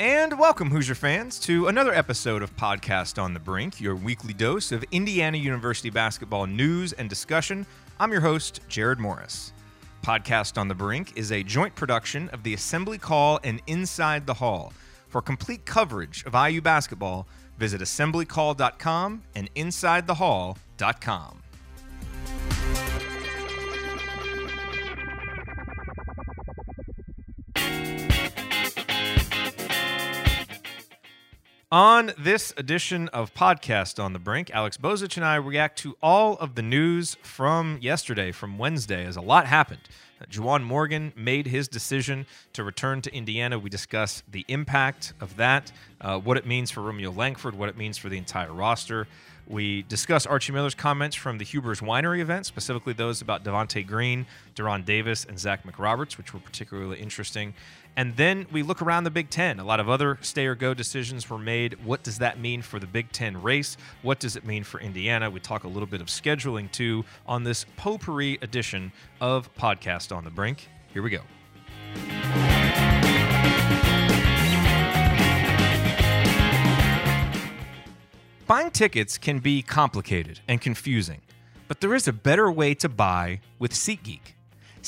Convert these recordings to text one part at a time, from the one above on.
And welcome, Hoosier fans, to another episode of Podcast on the Brink, your weekly dose of Indiana University basketball news and discussion. I'm your host, Jared Morris. Podcast on the Brink is a joint production of the Assembly Call and Inside the Hall. For complete coverage of IU basketball, visit assemblycall.com and insidethehall.com. On this edition of Podcast on the Brink, Alex Bozich and I react to all of the news from yesterday, from Wednesday, as a lot happened. Uh, Juwan Morgan made his decision to return to Indiana. We discuss the impact of that, uh, what it means for Romeo Langford, what it means for the entire roster. We discuss Archie Miller's comments from the Huber's Winery event, specifically those about Devonte Green, De'Ron Davis, and Zach McRoberts, which were particularly interesting. And then we look around the Big Ten. A lot of other stay or go decisions were made. What does that mean for the Big Ten race? What does it mean for Indiana? We talk a little bit of scheduling too on this potpourri edition of Podcast on the Brink. Here we go. Buying tickets can be complicated and confusing, but there is a better way to buy with SeatGeek.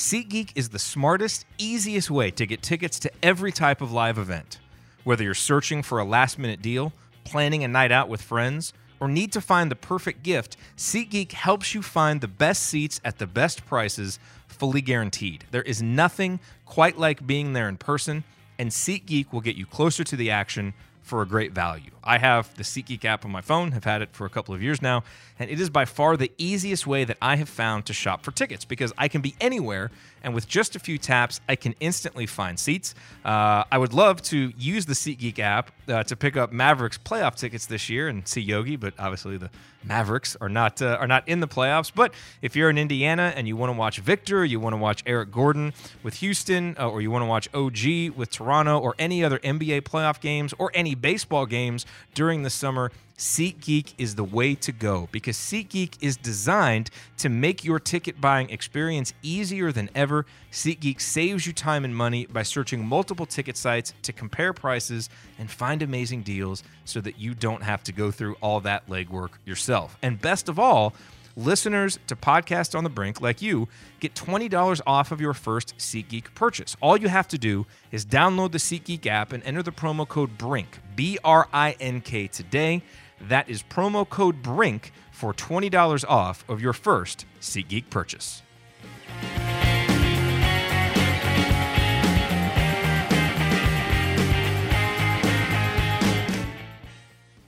SeatGeek is the smartest, easiest way to get tickets to every type of live event. Whether you're searching for a last minute deal, planning a night out with friends, or need to find the perfect gift, SeatGeek helps you find the best seats at the best prices, fully guaranteed. There is nothing quite like being there in person, and SeatGeek will get you closer to the action for a great value. I have the SeatGeek app on my phone, have had it for a couple of years now, and it is by far the easiest way that I have found to shop for tickets because I can be anywhere and with just a few taps, I can instantly find seats. Uh, I would love to use the SeatGeek app uh, to pick up Mavericks playoff tickets this year and see Yogi, but obviously the Mavericks are not uh, are not in the playoffs. But if you're in Indiana and you want to watch Victor, you want to watch Eric Gordon with Houston, uh, or you want to watch OG with Toronto, or any other NBA playoff games, or any baseball games during the summer, SeatGeek is the way to go because SeatGeek is designed to make your ticket buying experience easier than ever. SeatGeek saves you time and money by searching multiple ticket sites to compare prices and find amazing deals so that you don't have to go through all that legwork yourself. And best of all, listeners to Podcast on the Brink, like you, get $20 off of your first SeatGeek purchase. All you have to do is download the SeatGeek app and enter the promo code BRINK, B R I N K, today. That is promo code BRINK for $20 off of your first SeatGeek purchase.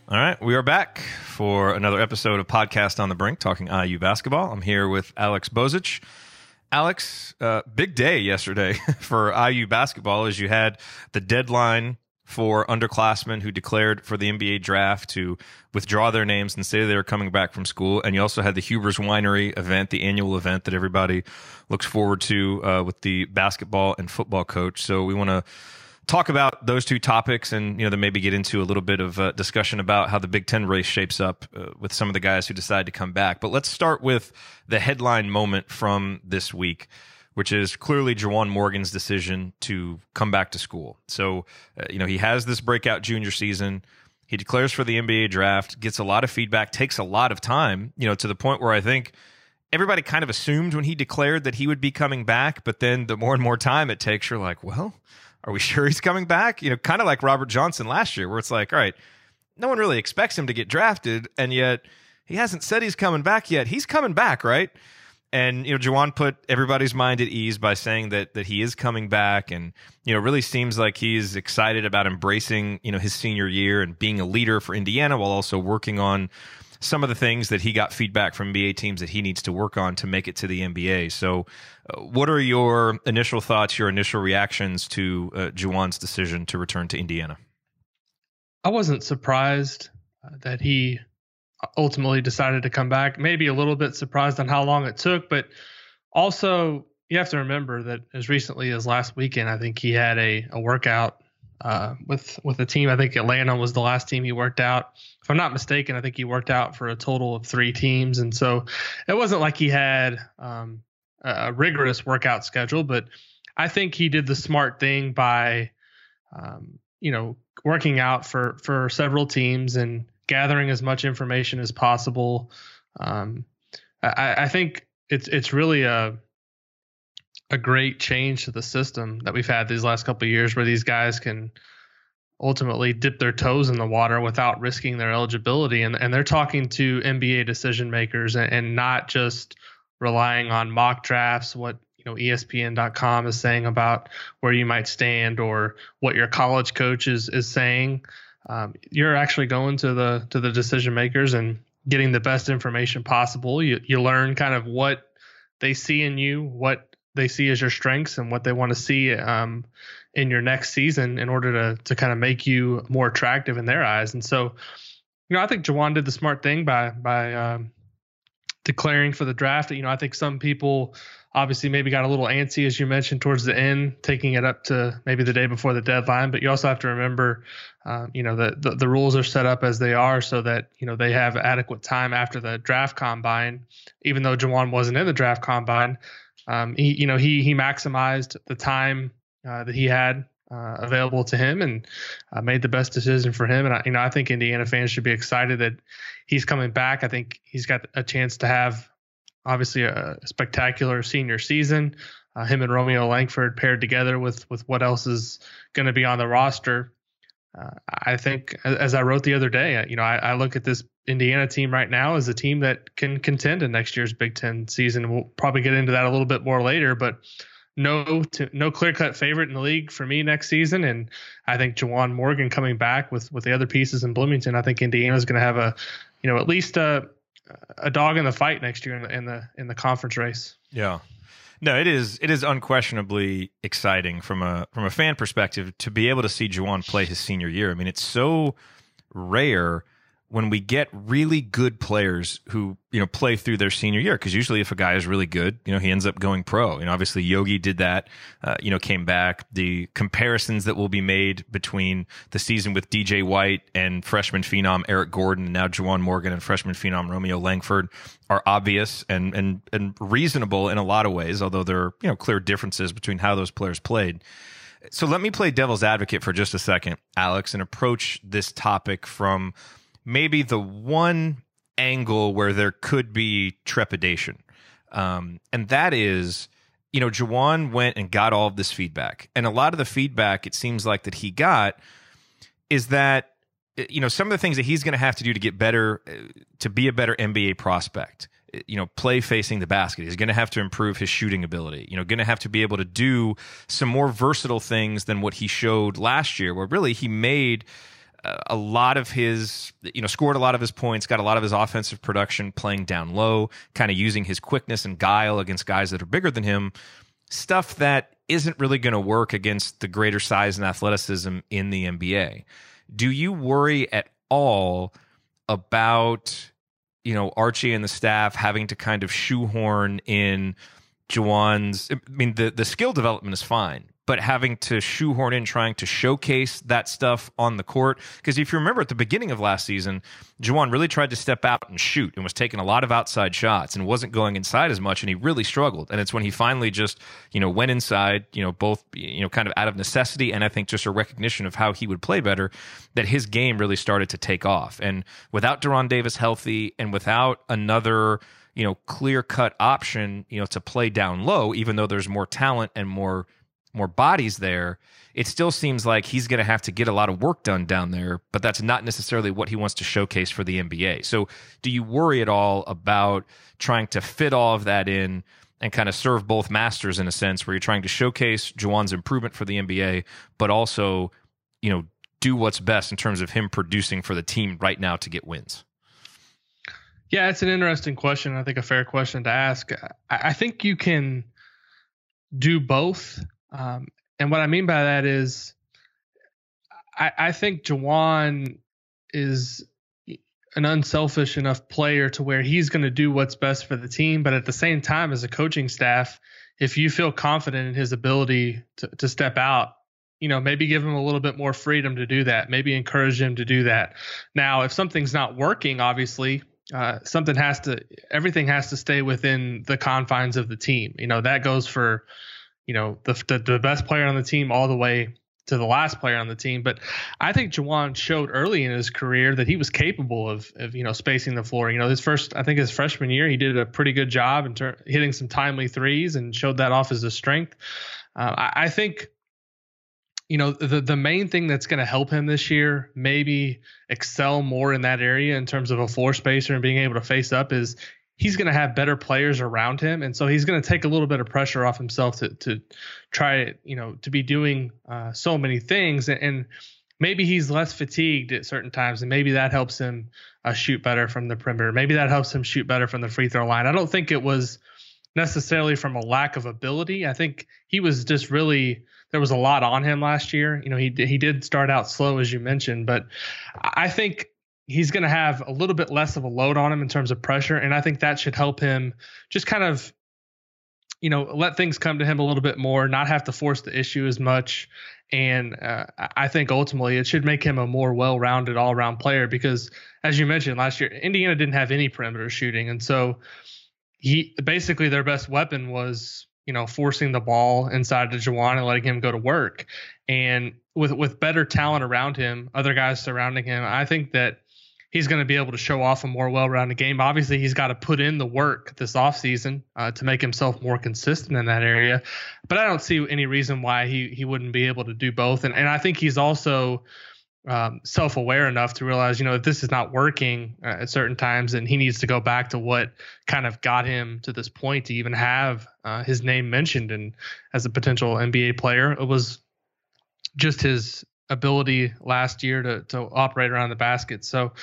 All right, we are back for another episode of Podcast on the Brink, talking IU basketball. I'm here with Alex Bozich. Alex, uh, big day yesterday for IU basketball as you had the deadline for underclassmen who declared for the NBA draft to withdraw their names and say they were coming back from school. And you also had the Huber's Winery event, the annual event that everybody looks forward to uh, with the basketball and football coach. So we want to talk about those two topics and you know then maybe get into a little bit of uh, discussion about how the Big Ten race shapes up uh, with some of the guys who decide to come back. But let's start with the headline moment from this week which is clearly Juwan Morgan's decision to come back to school. So, uh, you know, he has this breakout junior season. He declares for the NBA draft, gets a lot of feedback, takes a lot of time, you know, to the point where I think everybody kind of assumed when he declared that he would be coming back, but then the more and more time it takes, you're like, well, are we sure he's coming back? You know, kind of like Robert Johnson last year, where it's like, all right, no one really expects him to get drafted, and yet he hasn't said he's coming back yet. He's coming back, right? And you know, Juwan put everybody's mind at ease by saying that that he is coming back, and you know, really seems like he's excited about embracing you know his senior year and being a leader for Indiana while also working on some of the things that he got feedback from NBA teams that he needs to work on to make it to the NBA. So, uh, what are your initial thoughts, your initial reactions to uh, Juwan's decision to return to Indiana? I wasn't surprised uh, that he ultimately decided to come back. Maybe a little bit surprised on how long it took, but also you have to remember that as recently as last weekend, I think he had a, a workout uh, with with the team. I think Atlanta was the last team he worked out. If I'm not mistaken, I think he worked out for a total of three teams, and so it wasn't like he had um, a rigorous workout schedule. But I think he did the smart thing by, um, you know, working out for for several teams and gathering as much information as possible. Um, I, I think it's it's really a a great change to the system that we've had these last couple of years where these guys can ultimately dip their toes in the water without risking their eligibility. And, and they're talking to NBA decision makers and, and not just relying on mock drafts what you know ESPN.com is saying about where you might stand or what your college coach is is saying. Um, you're actually going to the to the decision makers and getting the best information possible. You you learn kind of what they see in you what they see as your strengths and what they want to see um, in your next season in order to to kind of make you more attractive in their eyes. And so, you know, I think Juwan did the smart thing by by um, declaring for the draft. You know, I think some people obviously maybe got a little antsy as you mentioned towards the end, taking it up to maybe the day before the deadline. But you also have to remember, um, you know, the, the rules are set up as they are so that you know they have adequate time after the draft combine. Even though Juwan wasn't in the draft combine, um, he, you know, he he maximized the time uh, that he had uh, available to him and uh, made the best decision for him. And I, you know, I think Indiana fans should be excited that he's coming back. I think he's got a chance to have obviously a spectacular senior season. Uh, him and Romeo Langford paired together with with what else is going to be on the roster. Uh, I think, as I wrote the other day, you know, I, I look at this Indiana team right now is a team that can contend in next year's Big Ten season. We'll probably get into that a little bit more later, but no to, no clear cut favorite in the league for me next season. And I think Juwan Morgan coming back with with the other pieces in Bloomington, I think Indiana is going to have a you know at least a a dog in the fight next year in the in the in the conference race. Yeah. No, it is it is unquestionably exciting from a from a fan perspective to be able to see Juwan play his senior year. I mean, it's so rare when we get really good players who you know play through their senior year because usually if a guy is really good you know he ends up going pro. You know obviously yogi did that uh, you know came back. The comparisons that will be made between the season with dj white and freshman phenom eric gordon and now Juwan morgan and freshman phenom romeo langford are obvious and and and reasonable in a lot of ways although there are you know clear differences between how those players played. So let me play devil's advocate for just a second alex and approach this topic from maybe the one angle where there could be trepidation. Um, and that is, you know, Juwan went and got all of this feedback. And a lot of the feedback it seems like that he got is that, you know, some of the things that he's going to have to do to get better, uh, to be a better NBA prospect, uh, you know, play facing the basket. He's going to have to improve his shooting ability. You know, going to have to be able to do some more versatile things than what he showed last year, where really he made a lot of his, you know, scored a lot of his points, got a lot of his offensive production playing down low, kind of using his quickness and guile against guys that are bigger than him. Stuff that isn't really going to work against the greater size and athleticism in the NBA. Do you worry at all about, you know, Archie and the staff having to kind of shoehorn in Juwan's? I mean, the, the skill development is fine, but having to shoehorn in trying to showcase that stuff on the court. Because if you remember at the beginning of last season, Juwan really tried to step out and shoot and was taking a lot of outside shots and wasn't going inside as much, and he really struggled. And it's when he finally just, you know, went inside, you know, both, you know, kind of out of necessity and I think just a recognition of how he would play better, that his game really started to take off. And without De'Ron Davis healthy and without another you know, clear cut option, you know, to play down low, even though there's more talent and more more bodies there, it still seems like he's going to have to get a lot of work done down there, but that's not necessarily what he wants to showcase for the NBA. So, do you worry at all about trying to fit all of that in and kind of serve both masters in a sense where you're trying to showcase Juwan's improvement for the NBA, but also, you know, do what's best in terms of him producing for the team right now to get wins? Yeah, it's an interesting question. I think a fair question to ask. I, I think you can do both. Um, and what I mean by that is, I, I think Juwan is an unselfish enough player to where he's going to do what's best for the team. But at the same time, as a coaching staff, if you feel confident in his ability to, to step out, you know, maybe give him a little bit more freedom to do that. Maybe encourage him to do that. Now, if something's not working, obviously, uh, something has to, everything has to stay within the confines of the team. You know, that goes for, you know, the, the, the best player on the team all the way to the last player on the team. But I think Juwan showed early in his career that he was capable of, of, you know, spacing the floor. You know, his first, I think his freshman year, he did a pretty good job in ter- hitting some timely threes and showed that off as a strength. Uh, I, I, think, you know, the the main thing that's going to help him this year, maybe excel more in that area in terms of a floor spacer and being able to face up, is he's going to have better players around him, and so he's going to take a little bit of pressure off himself to to try, you know, to be doing uh, so many things, and, and, maybe he's less fatigued at certain times, and maybe that helps him uh, shoot better from the perimeter. Maybe that helps him shoot better from the free throw line. I don't think it was necessarily from a lack of ability. I think he was just really there was a lot on him last year. You know, he he did start out slow as you mentioned, but I think he's going to have a little bit less of a load on him in terms of pressure. And I think that should help him just kind of, you know, let things come to him a little bit more, not have to force the issue as much. And uh, I think ultimately it should make him a more well rounded all around player because, as you mentioned last year, Indiana didn't have any perimeter shooting. And so he basically their best weapon was you know, forcing the ball inside to Juwan and letting him go to work. And with with better talent around him, other guys surrounding him, I think that he's going to be able to show off a more well-rounded game. Obviously, he's got to put in the work this offseason uh, to make himself more consistent in that area. But I don't see any reason why he he wouldn't be able to do both. And and I think he's also um, self-aware enough to realize, you know, if this is not working uh, at certain times, and he needs to go back to what kind of got him to this point to even have uh, his name mentioned and as a potential NBA player. It was just his ability last year to to operate around the basket. So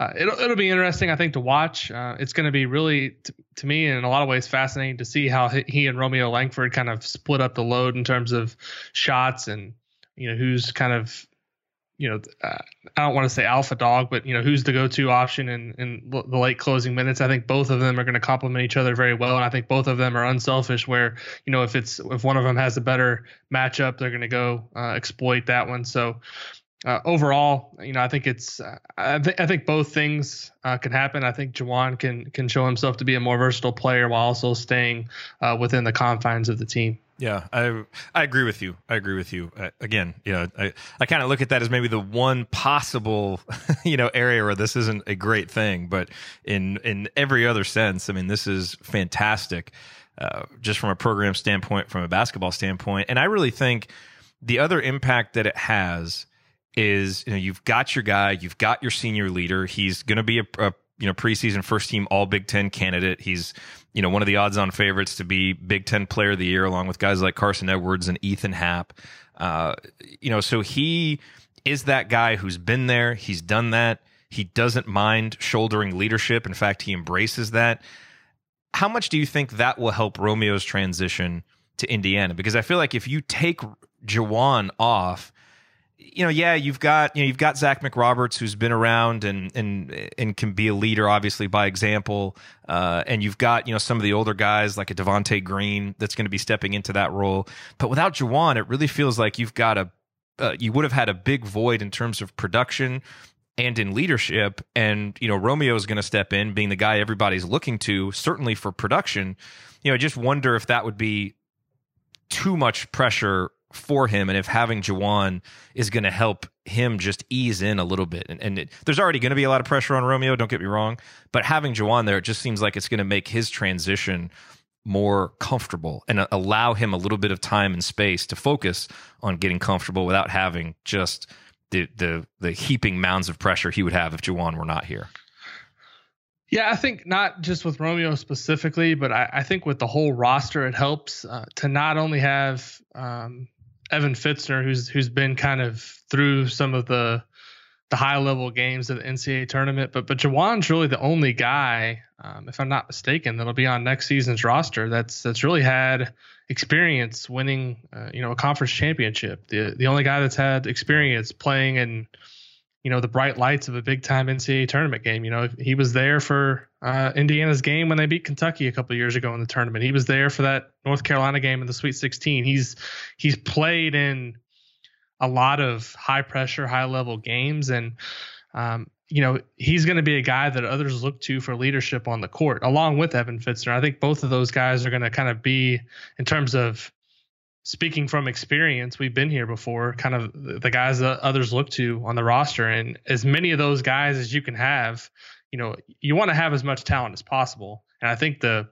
uh, it'll it'll be interesting, I think, to watch. Uh, it's going to be really, t- to me, in a lot of ways, fascinating to see how he and Romeo Langford kind of split up the load in terms of shots and you know who's kind of you know, uh, I don't want to say alpha dog, but you know, who's the go-to option in, in the late closing minutes? I think both of them are going to complement each other very well, and I think both of them are unselfish. Where you know, if it's if one of them has a better matchup, they're going to go uh, exploit that one. So uh, overall, you know, I think it's uh, I, th- I think both things uh, can happen. I think Juwan can can show himself to be a more versatile player while also staying uh, within the confines of the team. Yeah, I I agree with you. I agree with you. Uh, again, you know, I I kind of look at that as maybe the one possible, you know, area where this isn't a great thing, but in in every other sense, I mean, this is fantastic, uh, just from a program standpoint, from a basketball standpoint, and I really think the other impact that it has is you know you've got your guy, you've got your senior leader. He's going to be a, a you know preseason first team All Big Ten candidate. He's you know one of the odds on favorites to be Big Ten Player of the Year, along with guys like Carson Edwards and Ethan Happ. Uh, you know, so he is that guy who's been there. He's done that. He doesn't mind shouldering leadership. In fact, he embraces that. How much do you think that will help Romeo's transition to Indiana? Because I feel like if you take Juwan off, you know, yeah, you've got you know you've got Zach McRoberts who's been around and and and can be a leader, obviously by example, uh, and you've got you know some of the older guys like a Devonte Green that's going to be stepping into that role. But without Juwan, it really feels like you've got a uh, you would have had a big void in terms of production and in leadership. And you know, Romeo is going to step in, being the guy everybody's looking to, certainly for production. You know, I just wonder if that would be too much pressure for him, and if having Juwan is going to help him just ease in a little bit. And, and it, there's already going to be a lot of pressure on Romeo. Don't get me wrong, but having Juwan there, it just seems like it's going to make his transition more comfortable and allow him a little bit of time and space to focus on getting comfortable without having just the the the heaping mounds of pressure he would have if Juwan were not here. Yeah, I think not just with Romeo specifically, but I, I think with the whole roster, it helps uh, to not only have um, Evan Fitzner, who's who's been kind of through some of the the high level games of the NCAA tournament, but but Juwan's really the only guy, um, if I'm not mistaken, that'll be on next season's roster. That's that's really had experience winning, uh, you know, a conference championship. The the only guy that's had experience playing in you know the bright lights of a big time NCAA tournament game. You know, he was there for uh, Indiana's game when they beat Kentucky a couple years ago in the tournament. He was there for that North Carolina game in the Sweet 16. He's he's played in a lot of high pressure, high level games, and um, you know he's going to be a guy that others look to for leadership on the court, along with Evan Fitzner. I think both of those guys are going to kind of be in terms of speaking from experience, we've been here before, kind of the guys that others look to on the roster. And as many of those guys as you can have, you know, you want to have as much talent as possible. And I think the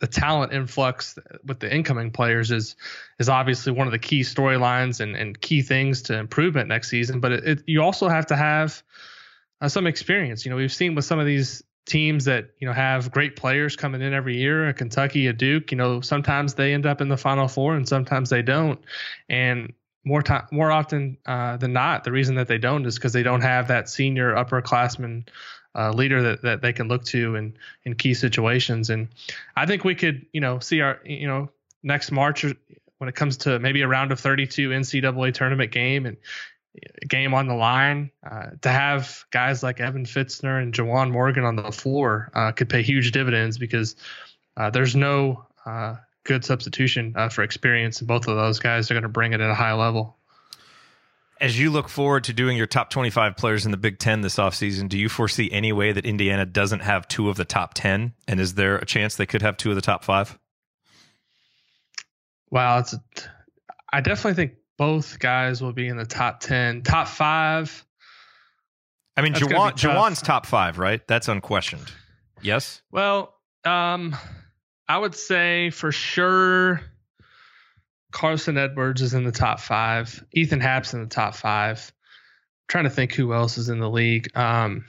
the talent influx with the incoming players is is obviously one of the key storylines and, and key things to improvement next season. But it, it, you also have to have uh, some experience. You know, we've seen with some of these teams that you know have great players coming in every year a kentucky a duke you know sometimes they end up in the final four and sometimes they don't. And more time more often uh, than not the reason that they don't is because they don't have that senior upperclassman uh, leader that, that they can look to in in key situations. And i think we could you know see our you know next march when it comes to maybe a round of 32 ncaa tournament game and game on the line. Uh, to have guys like Evan Fitzner and Juwan Morgan on the floor uh, could pay huge dividends because uh, there's no uh, good substitution uh, for experience, and both of those guys are going to bring it at a high level. As you look forward to doing your top 25 players in the Big Ten this offseason, do you foresee any way that Indiana doesn't have two of the top 10? And is there a chance they could have two of the top five? Wow, it's a, I definitely think both guys will be in the top 10. Top five. I mean, Juwan, Juwan's top five, right? That's unquestioned. Yes? Well, um, I would say for sure Carson Edwards is in the top five. Ethan Happ's in the top five. I'm trying to think who else is in the league. Um,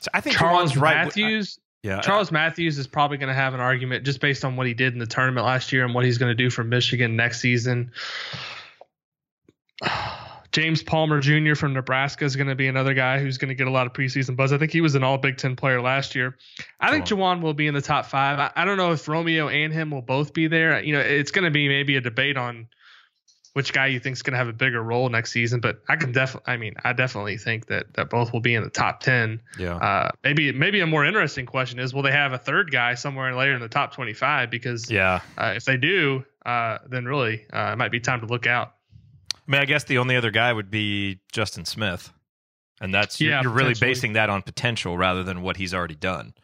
so I think Charles Juwan's Matthews. Right. Yeah, Charles Matthews is probably going to have an argument just based on what he did in the tournament last year and what he's going to do for Michigan next season. James Palmer Jr. from Nebraska is going to be another guy who's going to get a lot of preseason buzz. I think he was an All Big Ten player last year. I think Juwan will be in the top five. I, I, don't know if Romeo and him will both be there. You know, it's going to be maybe a debate on which guy you think is going to have a bigger role next season. But I can definitely, I mean, I definitely think that that both will be in the top ten. Yeah. Uh, maybe maybe a more interesting question is, will they have a third guy somewhere later in the top twenty-five? Because yeah, uh, if they do, uh, then really uh, it might be time to look out. I mean, I guess the only other guy would be Justin Smith, and that's yeah, you're, you're really basing that on potential rather than what he's already done.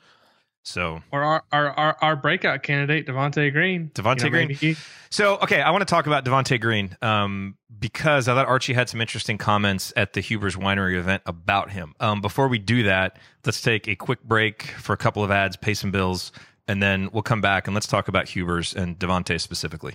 So, or our our our, our breakout candidate, Devonte Green. Devonte you know, Green. He, so, okay, I want to talk about Devonte Green um, because I thought Archie had some interesting comments at the Huber's Winery event about him. Um, before we do that, let's take a quick break for a couple of ads, pay some bills, and then we'll come back and let's talk about Huber's and Devonte specifically.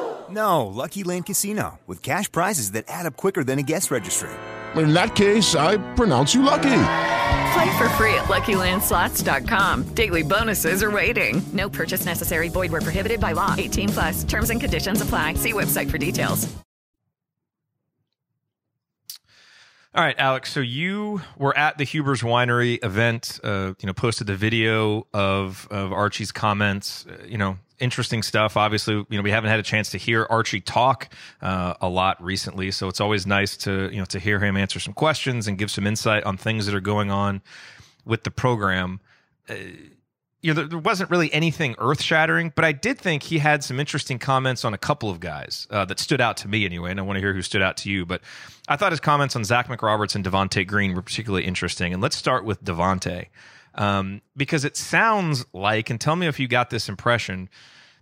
No, Lucky Land Casino. With cash prizes that add up quicker than a guest registry in that case, I pronounce you lucky. Play for free at LuckyLandSlots.com. Daily bonuses are waiting. No purchase necessary. Void were prohibited by law. 18 plus. Terms and conditions apply. See website for details. All right, Alex. So you were at the Huber's Winery event. Uh, you know, posted the video of of Archie's comments. Uh, you know, interesting stuff. Obviously, you know, we haven't had a chance to hear Archie talk uh, a lot recently, so it's always nice to you know to hear him answer some questions and give some insight on things that are going on with the program. Uh, you know, there, wasn't really anything earth shattering, but I did think he had some interesting comments on a couple of guys uh, that stood out to me anyway. And I want to hear who stood out to you. But I thought his comments on Zach McRoberts and Devonte Green were particularly interesting. And let's start with Devonte um, because it sounds like, and tell me if you got this impression,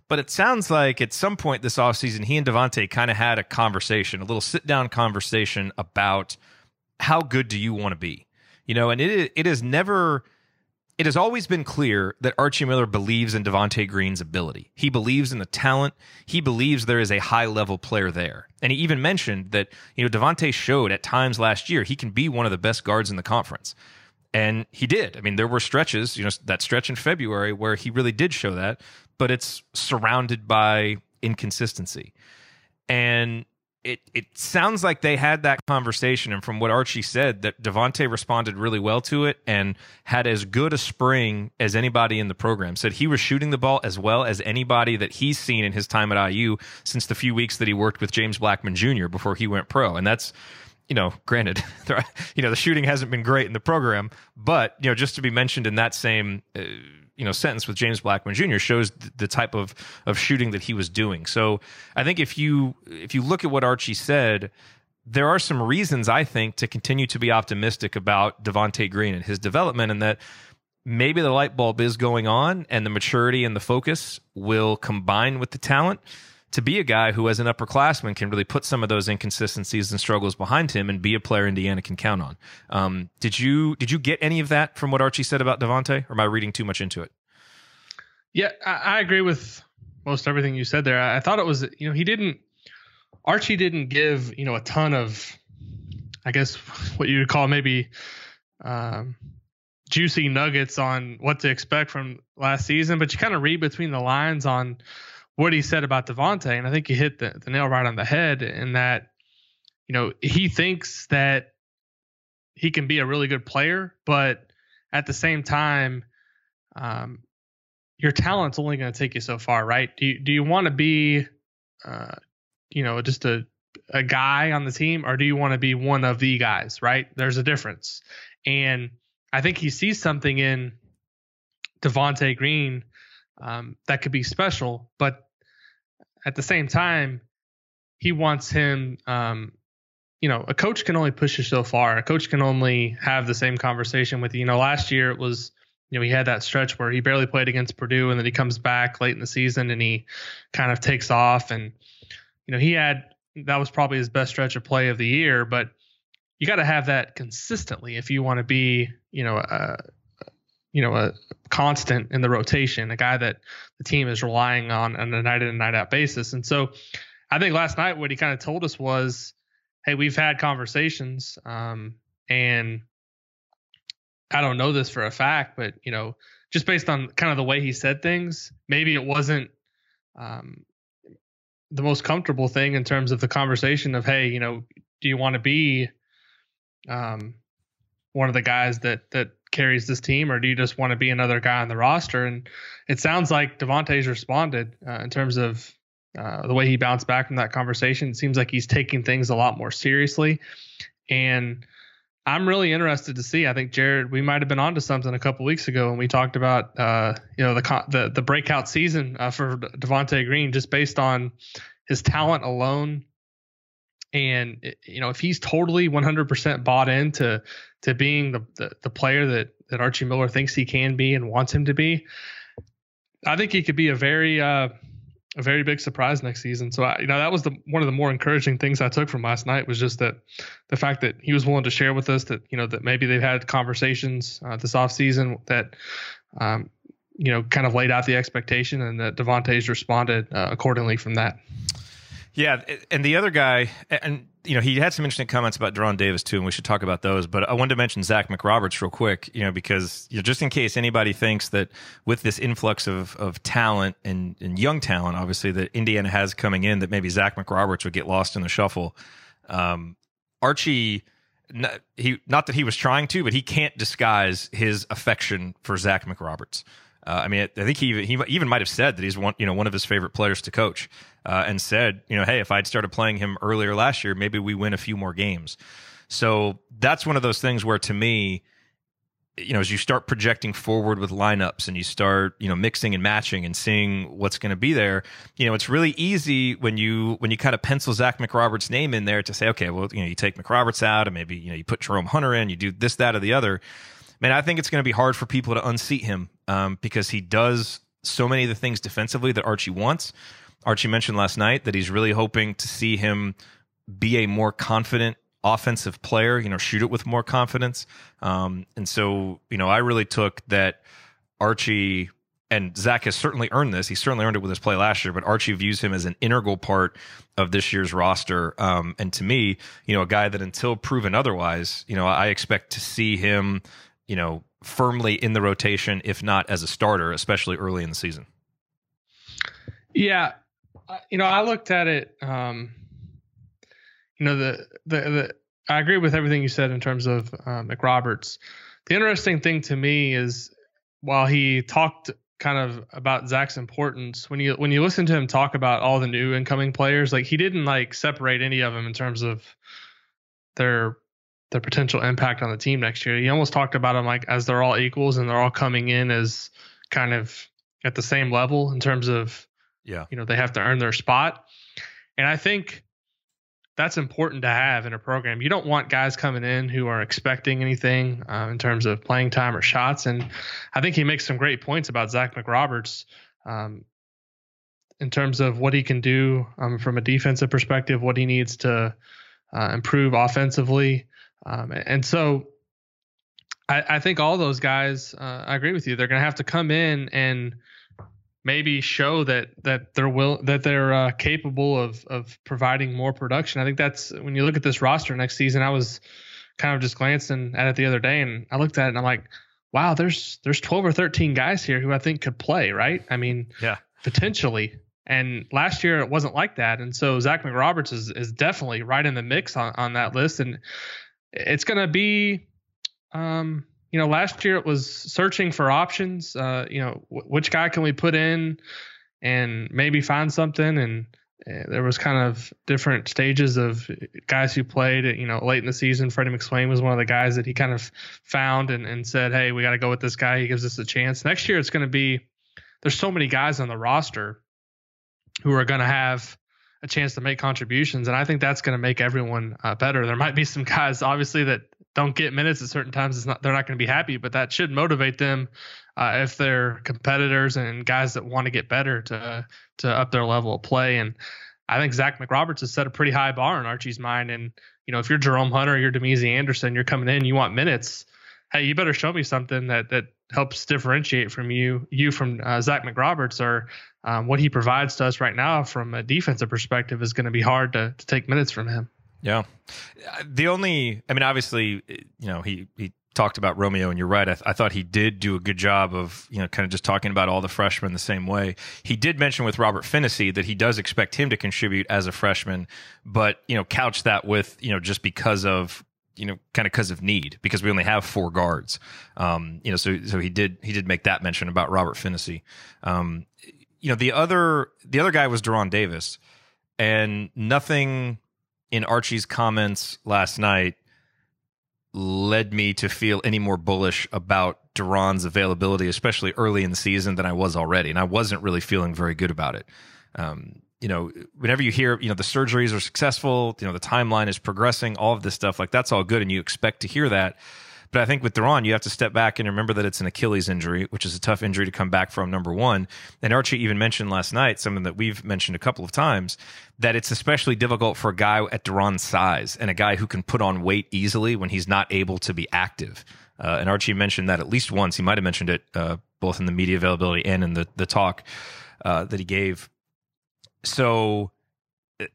but it sounds like at some point this offseason, he and Devonte kind of had a conversation, a little sit down conversation about how good do you want to be? You know, and it it is never it has always been clear that Archie Miller believes in Devonte Green's ability. He believes in the talent. He believes there is a high level player there. And he even mentioned that, you know, Devonte showed at times last year he can be one of the best guards in the conference. And he did. I mean, there were stretches, you know, that stretch in February where he really did show that, but it's surrounded by inconsistency. And it it sounds like they had that conversation, and from what Archie said, that Devonte responded really well to it and had as good a spring as anybody in the program. Said he was shooting the ball as well as anybody that he's seen in his time at IU since the few weeks that he worked with James Blackmon Jr. before he went pro, and that's you know, granted, you know, the shooting hasn't been great in the program, but you know, just to be mentioned in that same. Uh, you know sentence with James Blackmon Jr. shows the type of of shooting that he was doing. So I think if you if you look at what Archie said, there are some reasons I think to continue to be optimistic about Devonte Green and his development, and that maybe the light bulb is going on, and the maturity and the focus will combine with the talent to be a guy who, as an upperclassman, can really put some of those inconsistencies and struggles behind him and be a player Indiana can count on. Um, did you did you get any of that from what Archie said about Devonte, or am I reading too much into it? Yeah, I, I agree with most everything you said there. I, I thought it was you know he didn't Archie didn't give you know a ton of I guess what you would call maybe um, juicy nuggets on what to expect from last season, but you kind of read between the lines on what he said about Devonte, and I think he hit the, the nail right on the head in that, you know, he thinks that he can be a really good player, but at the same time, um, your talent's only going to take you so far, right? Do you do you want to be, uh, you know, just a a guy on the team, or do you want to be one of the guys? Right? There's a difference, and I think he sees something in Devonte Green um, that could be special. But at the same time, he wants him. Um, you know, a coach can only push you so far. A coach can only have the same conversation with you. You know, last year it was, you know, he had that stretch where he barely played against Purdue, and then he comes back late in the season and he kind of takes off. And you know, he had that was probably his best stretch of play of the year. But you got to have that consistently if you want to be, you know, a, you know, a constant in the rotation, a guy that the team is relying on on a night in and night out basis. And so I think last night what he kind of told us was, hey, we've had conversations, um, and I don't know this for a fact, but you know, just based on kind of the way he said things, maybe it wasn't um, the most comfortable thing in terms of the conversation of, hey, you know, do you want to be um, one of the guys that that carries this team, or do you just want to be another guy on the roster? And it sounds like Devonte's responded uh, in terms of uh, the way he bounced back from that conversation. It seems like he's taking things a lot more seriously, and I'm really interested to see. I think Jared, we might have been onto something a couple weeks ago when we talked about uh, you know the the the breakout season uh, for Devonte Green, just based on his talent alone and you know if he's totally 100% bought into to being the, the, the player that that Archie Miller thinks he can be and wants him to be, I think he could be a very uh, a very big surprise next season. So I, you know that was the one of the more encouraging things I took from last night was just that the fact that he was willing to share with us that you know that maybe they've had conversations uh, this off season that um, you know kind of laid out the expectation and that Devonte's responded uh, accordingly from that. Yeah, and the other guy, and you know, he had some interesting comments about De'Ron Davis too, and we should talk about those. But I wanted to mention Zach McRoberts real quick, you know, because you know, just in case anybody thinks that with this influx of of talent and, and young talent, obviously that Indiana has coming in, that maybe Zach McRoberts would get lost in the shuffle. Um, Archie, not, he not that he was trying to, but he can't disguise his affection for Zach McRoberts. Uh, I mean, I think he he even might have said that he's one, you know, one of his favorite players to coach, uh, and said, you know, hey, if I'd started playing him earlier last year, maybe we win a few more games. So that's one of those things where, to me, you know, as you start projecting forward with lineups and you start, you know, mixing and matching and seeing what's going to be there, you know, it's really easy when you when you kind of pencil Zach McRoberts' name in there to say, okay, well, you know, you take McRoberts out and maybe you know you put Jerome Hunter in, you do this, that, or the other. Man, I think it's going to be hard for people to unseat him um, because he does so many of the things defensively that Archie wants. Archie mentioned last night that he's really hoping to see him be a more confident offensive player, you know, shoot it with more confidence. Um, and so, you know, I really took that Archie and Zach has certainly earned this. He certainly earned it with his play last year, but Archie views him as an integral part of this year's roster. Um, and to me, you know, a guy that until proven otherwise, you know, I expect to see him, you know, firmly in the rotation, if not as a starter, especially early in the season. Yeah. You know, I looked at it, um, you know the, the the I agree with everything you said in terms of uh, McRoberts. The interesting thing to me is while he talked kind of about Zach's importance, when you when you listen to him talk about all the new incoming players, like he didn't like separate any of them in terms of their their potential impact on the team next year. He almost talked about them like as they're all equals and they're all coming in as kind of at the same level in terms of yeah, you know, they have to earn their spot. And I think that's important to have in a program. You don't want guys coming in who are expecting anything uh, in terms of playing time or shots. And I think he makes some great points about Zach McRoberts um, in terms of what he can do um, from a defensive perspective, what he needs to uh, improve offensively. Um, and so I, I, think all those guys, uh, I agree with you. They're going to have to come in and maybe show that that they're will that they're uh, capable of of providing more production. I think that's when you look at this roster next season. I was kind of just glancing at it the other day, and I looked at it and I'm like, wow, there's there's 12 or 13 guys here who I think could play. Right? I mean, yeah, potentially. And last year it wasn't like that, and so Zach McRoberts is is definitely right in the mix on on that list, and it's going to be um you know, last year it was searching for options. Uh, you know, w- which guy can we put in and maybe find something. And uh, there was kind of different stages of guys who played. You know, late in the season, Freddie McSwain was one of the guys that he kind of found and, and said, "Hey, we got to go with this guy. He gives us a chance." Next year, it's going to be there's so many guys on the roster who are going to have a chance to make contributions, and I think that's going to make everyone uh, better. There might be some guys, obviously, that don't get minutes at certain times, it's not they're not going to be happy. But that should motivate them uh, if they're competitors and guys that want to get better to to up their level of play. And I think Zach McRoberts has set a pretty high bar in Archie's mind. And you know, if you're Jerome Hunter, you're Damezi Anderson, you're coming in, you want minutes. Hey, you better show me something that that helps differentiate from you you from uh, Zach McRoberts or um, what he provides to us right now from a defensive perspective is going to be hard to, to take minutes from him. Yeah. The only, I mean, obviously, you know, he, he talked about Romeo, and you're right. I, th- I, thought he did do a good job of, you know, kind of just talking about all the freshmen the same way. He did mention with Robert Phinisee that he does expect him to contribute as a freshman, but, you know, couch that with, you know, just because of, you know, kind of because of need, because we only have four guards. Um, you know, so so he did he did make that mention about Robert Phinisee. Um, you know, the other the other guy was De'Ron Davis, and nothing in Archie's comments last night led me to feel any more bullish about De'Ron's availability, especially early in the season, than I was already. And I wasn't really feeling very good about it. Um, you know, whenever you hear, you know, the surgeries are successful, you know, the timeline is progressing, all of this stuff, like that's all good. And you expect to hear that. But I think with De'Ron, you have to step back and remember that it's an Achilles injury, which is a tough injury to come back from, number one. And Archie even mentioned last night, something that we've mentioned a couple of times, that it's especially difficult for a guy at De'Ron's size and a guy who can put on weight easily when he's not able to be active. Uh, and Archie mentioned that at least once. He might have mentioned it uh, both in the media availability and in the, the talk uh, that he gave. So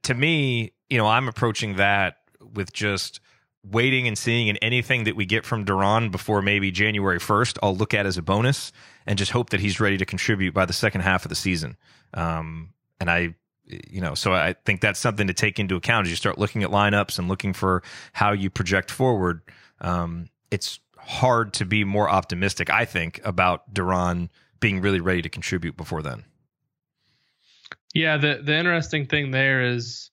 to me, you know, I'm approaching that with just waiting and seeing and anything that we get from De'Ron before maybe January 1st, I'll look at as a bonus and just hope that he's ready to contribute by the second half of the season. Um, and I, you know, so I think that's something to take into account as you start looking at lineups and looking for how you project forward. Um, it's hard to be more optimistic, I think, about De'Ron being really ready to contribute before then. Yeah, the the interesting thing there is,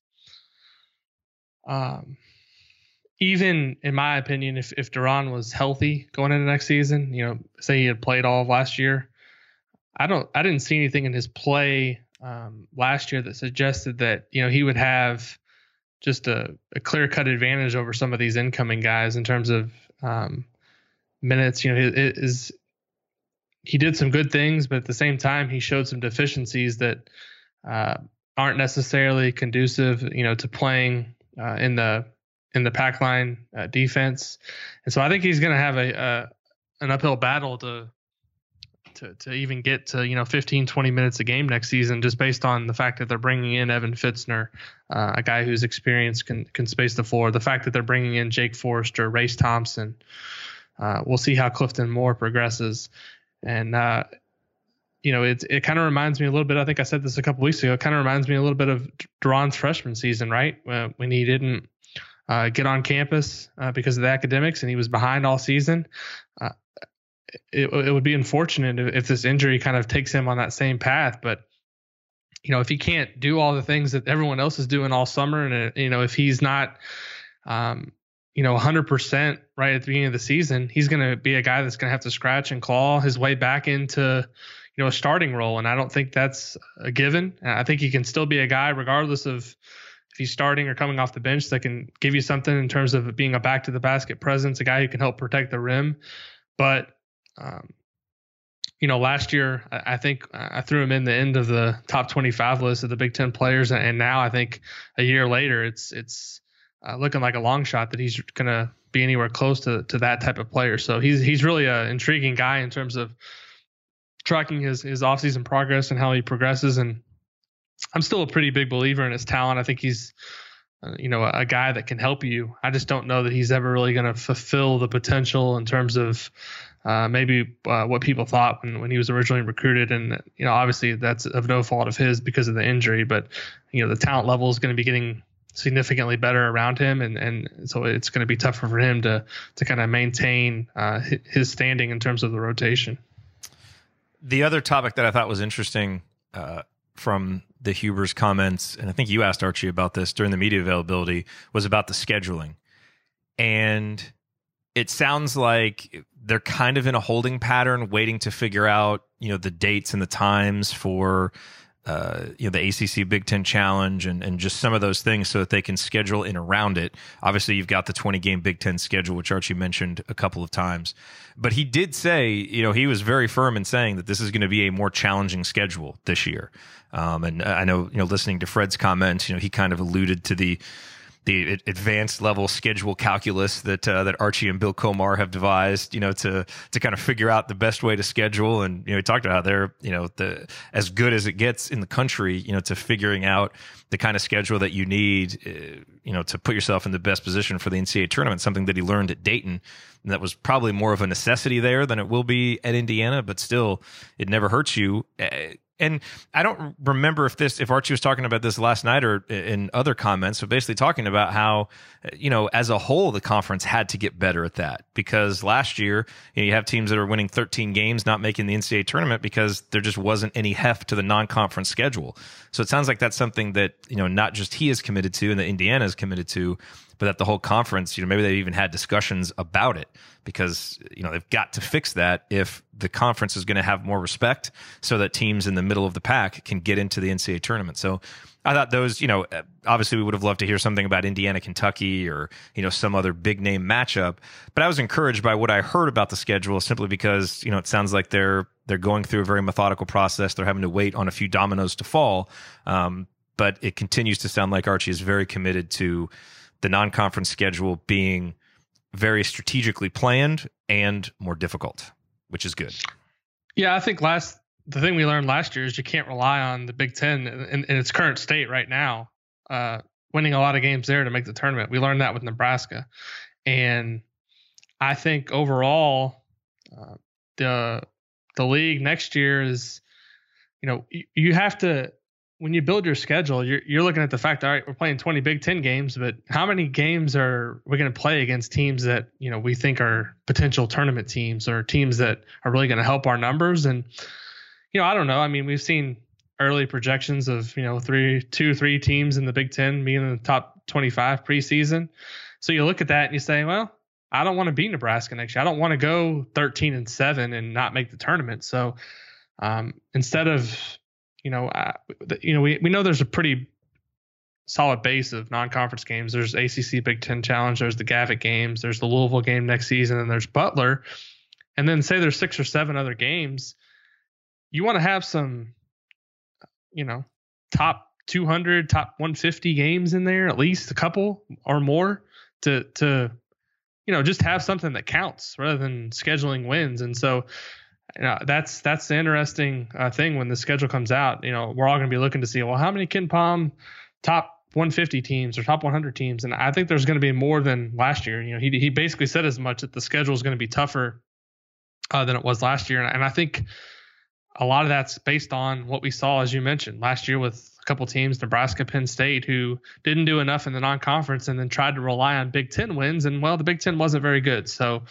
um, even in my opinion, if if De'Ron was healthy going into next season, you know, say he had played all of last year, I don't, I didn't see anything in his play um, last year that suggested that you know he would have just a, a clear cut advantage over some of these incoming guys in terms of um, minutes. You know, it is he did some good things, but at the same time, he showed some deficiencies that uh, aren't necessarily conducive, you know, to playing uh, in the in the pack line uh, defense. And so I think he's going to have a, a, an uphill battle to to to even get to you know 15 20 minutes a game next season just based on the fact that they're bringing in Evan Fitzner uh, a guy whose experience can can space the floor the fact that they're bringing in Jake Forrester Race Thompson uh, we'll see how Clifton Moore progresses and uh, you know it it kind of reminds me a little bit I think I said this a couple weeks ago it kind of reminds me a little bit of De'Ron's freshman season right when he didn't uh, get on campus uh, because of the academics, and he was behind all season. Uh, it, it, would be unfortunate if, if, this injury kind of takes him on that same path. But you know, if he can't do all the things that everyone else is doing all summer, and uh, you know, if he's not, um, you know, 100% right at the beginning of the season, he's going to be a guy that's going to have to scratch and claw his way back into you know a starting role and i don't think that's a given i think he can still be a guy regardless of if he's starting or coming off the bench that can give you something in terms of being a back to the basket presence, a guy who can help protect the rim. But, um, you know, last year I, think I threw him in the end of the top 25 list of the Big Ten players, and now I think a year later it's it's uh, looking like a long shot that he's going to be anywhere close to to that type of player. So he's he's really an intriguing guy in terms of tracking his his offseason progress and how he progresses and I'm still a pretty big believer in his talent. I think he's, uh, you know, a, a, guy that can help you. I just don't know that he's ever really going to fulfill the potential in terms of uh, maybe uh, what people thought when, when he was originally recruited. And, you know, obviously that's of no fault of his because of the injury, but, you know, the talent level is going to be getting significantly better around him. And, and so it's going to be tougher for him to, to kind of maintain uh, his standing in terms of the rotation. The other topic that I thought was interesting uh, from the Huber's comments, and I think you asked Archie about this during the media availability, was about the scheduling. And it sounds like they're kind of in a holding pattern, waiting to figure out, you know, the dates and the times for uh, you know the ACC Big Ten Challenge and and just some of those things so that they can schedule in around it. Obviously, you've got the 20 game Big Ten schedule, which Archie mentioned a couple of times. But he did say, you know, he was very firm in saying that this is going to be a more challenging schedule this year. Um, and I know, you know, listening to Fred's comments, you know, he kind of alluded to the the advanced level schedule calculus that uh, that Archie and Bill Comar have devised, you know, to to kind of figure out the best way to schedule. And you know, we talked about how they're you know the as good as it gets in the country, you know, to figuring out the kind of schedule that you need, uh, you know, to put yourself in the best position for the NCAA tournament. Something that he learned at Dayton. And that was probably more of a necessity there than it will be at Indiana, but still, it never hurts you uh, and I don't remember if this if Archie was talking about this last night or in other comments, but basically talking about how you know as a whole the conference had to get better at that because last year you, know, you have teams that are winning 13 games not making the NCAA tournament because there just wasn't any heft to the non-conference schedule. So it sounds like that's something that you know not just he is committed to and that Indiana is committed to, but that the whole conference, you know, maybe they've even had discussions about it because you know they've got to fix that if the conference is going to have more respect, so that teams in the middle of the pack can get into the NCAA tournament. So I thought those, you know, obviously we would have loved to hear something about Indiana, Kentucky, or you know some other big name matchup. But I was encouraged by what I heard about the schedule, simply because you know it sounds like they're they're going through a very methodical process. They're having to wait on a few dominoes to fall. Um, but it continues to sound like Archie is very committed to the non-conference schedule being very strategically planned and more difficult, which is good. Yeah, I think last the thing we learned last year is you can't rely on the Big Ten in, in its current state right now. Uh, winning a lot of games there to make the tournament. We learned that with Nebraska, and I think overall, uh, the the league next year is, you know, you, you have to when you build your schedule, you're you're looking at the fact, all right, we're playing 20 Big Ten games, but how many games are we going to play against teams that you know we think are potential tournament teams or teams that are really going to help our numbers? And you know, I don't know. I mean, we've seen early projections of you know three, two, three teams in the Big Ten being in the top 25 preseason. So you look at that and you say, well, I don't want to beat Nebraska next year. I don't want to go 13 and seven and not make the tournament. So um, instead of you know, uh, you know, we, we know there's a pretty solid base of non-conference games. There's ACC Big Ten Challenge. There's the Gavitt games. There's the Louisville game next season, and there's Butler. And then say there's six or seven other games. You want to have some, you know, top 200, top 150 games in there, at least a couple or more to to, you know, just have something that counts rather than scheduling wins. And so you know, that's that's the interesting uh, thing when the schedule comes out. You know, we're all going to be looking to see, well, how many KenPom top 150 teams or top 100 teams, and I think there's going to be more than last year. You know, he he basically said as much that the schedule is going to be tougher uh, than it was last year, and, and I think a lot of that's based on what we saw, as you mentioned, last year with a couple teams, Nebraska, Penn State, who didn't do enough in the non-conference and then tried to rely on Big Ten wins, and well, the Big Ten wasn't very good. So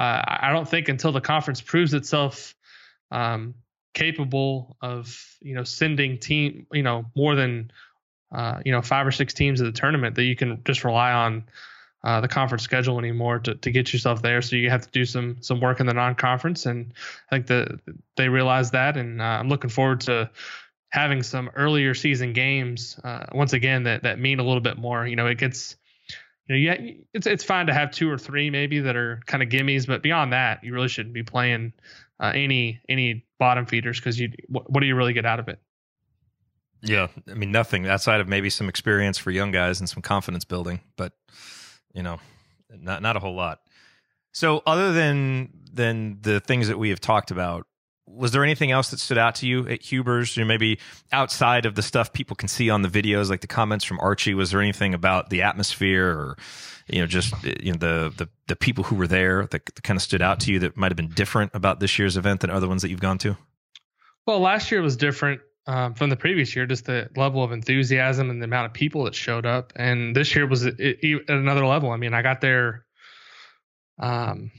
uh, I don't think until the conference proves itself um, capable of you know sending team you know more than uh, you know five or six teams to the tournament that you can just rely on uh, the conference schedule anymore to, to get yourself there. So you have to do some some work in the non-conference, and I think that they realize that, and uh, I'm looking forward to having some earlier season games uh, once again that that mean a little bit more. You know, it gets you know, yeah, it's it's fine to have two or three maybe that are kind of gimmies, but beyond that, you really shouldn't be playing uh, any any bottom feeders because you what, what do you really get out of it? Yeah, I mean nothing outside of maybe some experience for young guys and some confidence building, but you know, not not a whole lot. So other than than the things that we have talked about, was there anything else that stood out to you at Huber's? You know, maybe outside of the stuff people can see on the videos, like the comments from Archie. Was there anything about the atmosphere, or you know, just you know the the, the people who were there that, kind of stood out to you that might have been different about this year's event than other ones that you've gone to? Well, last year was different um, from the previous year, just the level of enthusiasm and the amount of people that showed up. And this year was at another level. I mean, I got there um,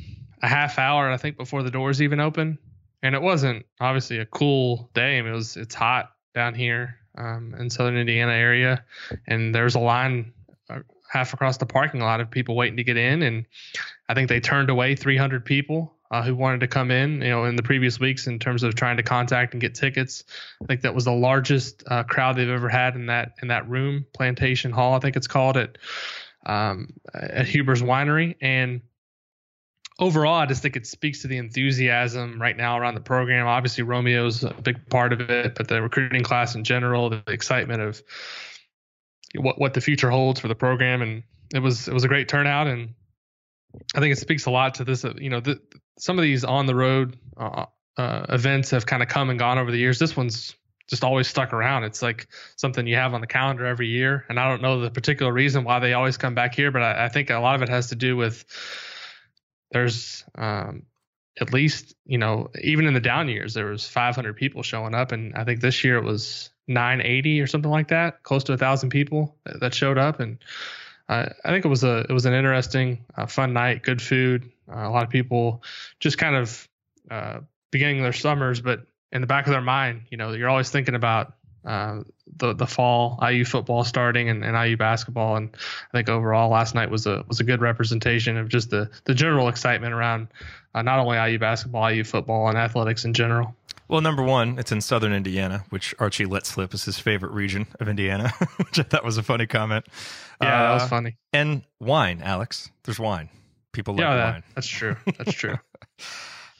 a half hour, I think, before the doors even opened and it wasn't obviously a cool day. It was it's hot down here um, in southern Indiana area, and there's a line uh, half across the parking lot of people waiting to get in, and I think they turned away 300 people uh, who wanted to come in. You know, in the previous weeks in terms of trying to contact and get tickets, I think that was the largest uh, crowd they've ever had in that in that room, Plantation Hall, I think it's called at um, at Huber's Winery, and overall, I just think it speaks to the enthusiasm right now around the program. Obviously, Romeo's a big part of it, but the recruiting class in general, the excitement of what what the future holds for the program, and it was it was a great turnout, and I think it speaks a lot to this. You know, the, some of these on the road uh, uh, events have kind of come and gone over the years. This one's just always stuck around. It's like something you have on the calendar every year, and I don't know the particular reason why they always come back here, but I, I think a lot of it has to do with there's um, at least you know even in the down years there was 500 people showing up and i think this year it was 980 or something like that close to a thousand people that showed up and uh, i think it was a it was an interesting uh, fun night good food uh, a lot of people just kind of uh, beginning their summers but in the back of their mind you know you're always thinking about uh, the the fall IU football starting and, and IU basketball, and I think overall last night was a was a good representation of just the the general excitement around uh, not only IU basketball, IU football, and athletics in general. Well, number one, it's in southern Indiana, which Archie let slip is his favorite region of Indiana, which I thought was a funny comment. Yeah, uh, that was uh, funny. And wine, Alex. There's wine. People love yeah, that, wine. That's true. That's true.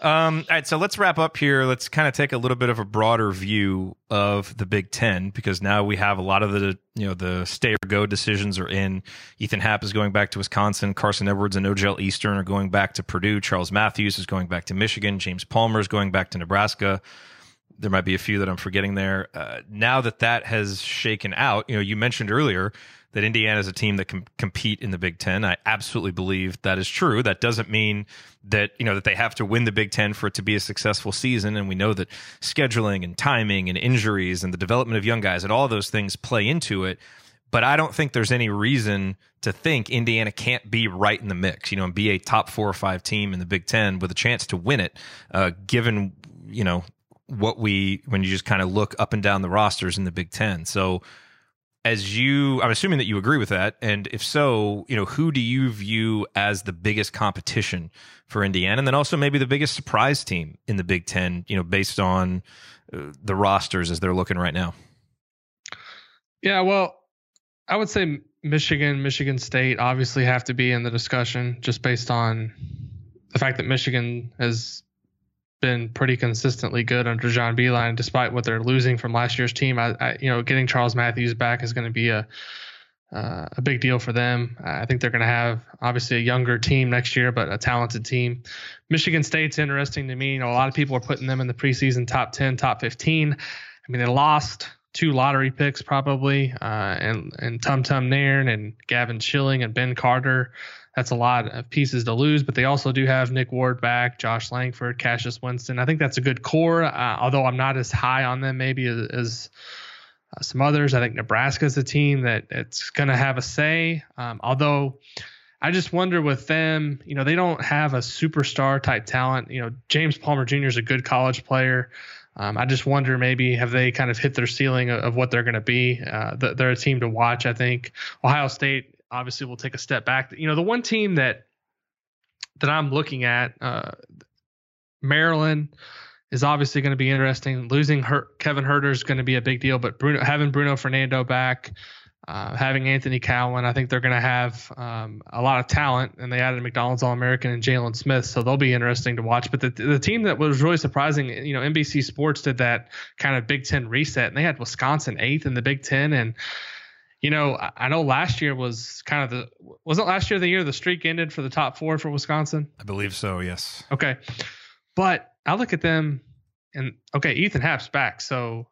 Um, all right, so let's wrap up here. Let's kind of take a little bit of a broader view of the Big Ten because now we have a lot of the you know the stay or go decisions are in. Ethan Happ is going back to Wisconsin. Carson Edwards and Nojel Eastern are going back to Purdue. Charles Matthews is going back to Michigan. James Palmer is going back to Nebraska. There might be a few that I'm forgetting there. Uh, now that that has shaken out, you know, you mentioned earlier that Indiana is a team that can compete in the Big Ten. I absolutely believe that is true. That doesn't mean that you know that they have to win the Big Ten for it to be a successful season. And we know that scheduling and timing and injuries and the development of young guys and all those things play into it. But I don't think there's any reason to think Indiana can't be right in the mix, you know, and be a top four or five team in the Big Ten with a chance to win it, uh, given you know what we when you just kind of look up and down the rosters in the Big Ten. So as you i'm assuming that you agree with that and if so you know who do you view as the biggest competition for indiana and then also maybe the biggest surprise team in the big ten you know based on uh, the rosters as they're looking right now yeah well i would say michigan michigan state obviously have to be in the discussion just based on the fact that michigan has been pretty consistently good under John Beilein, despite what they're losing from last year's team. I, I you know, getting Charles Matthews back is going to be a uh, a big deal for them. I think they're going to have obviously a younger team next year, but a talented team. Michigan State's interesting to me. You know, a lot of people are putting them in the preseason top 10, top 15. I mean, they lost two lottery picks probably, uh, and and Tum Tum Nairn and Gavin Schilling and Ben Carter that's a lot of pieces to lose, but they also do have Nick Ward back, Josh Langford, Cassius Winston. I think that's a good core, uh, although I'm not as high on them maybe as, as uh, some others. I think Nebraska's a team that it's going to have a say, um, although. I just wonder with them, you know, they don't have a superstar type talent. You know, James Palmer Jr. is a good college player. Um, I just wonder maybe have they kind of hit their ceiling of, of what they're going to be. Uh, they're a team to watch. I think Ohio State obviously will take a step back. You know, the one team that that I'm looking at, uh, Maryland is obviously going to be interesting. Losing her, Kevin Huerter is going to be a big deal, but Bruno, having Bruno Fernando back, uh, having Anthony Cowan, I think they're going to have um, a lot of talent, and they added McDonald's All American and Jalen Smith, so they'll be interesting to watch. But the the team that was really surprising, you know, NBC Sports did that kind of Big Ten reset, and they had Wisconsin eighth in the Big Ten, and you know, I know last year was kind of the wasn't last year the year the streak ended for the top four for Wisconsin. I believe so. Yes. Okay, but I look at them and okay, Ethan Happ's back, so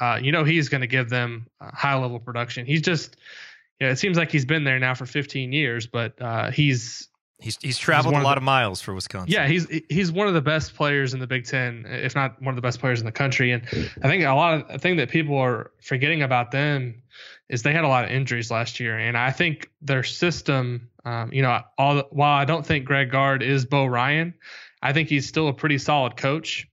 uh, you know he's going to give them high level production. He's just, you know, it seems like he's been there now for 15 years, but uh, he's He's he's traveled he's a lot of, the, of, miles for Wisconsin. Yeah, he's he's one of the best players in the Big Ten, if not one of the best players in the country. And I think a lot of the thing that people are forgetting about them is they had a lot of injuries last year, and I think their system, um, you know, all while I don't think Greg Gard is Bo Ryan, I think he's still a pretty solid coach.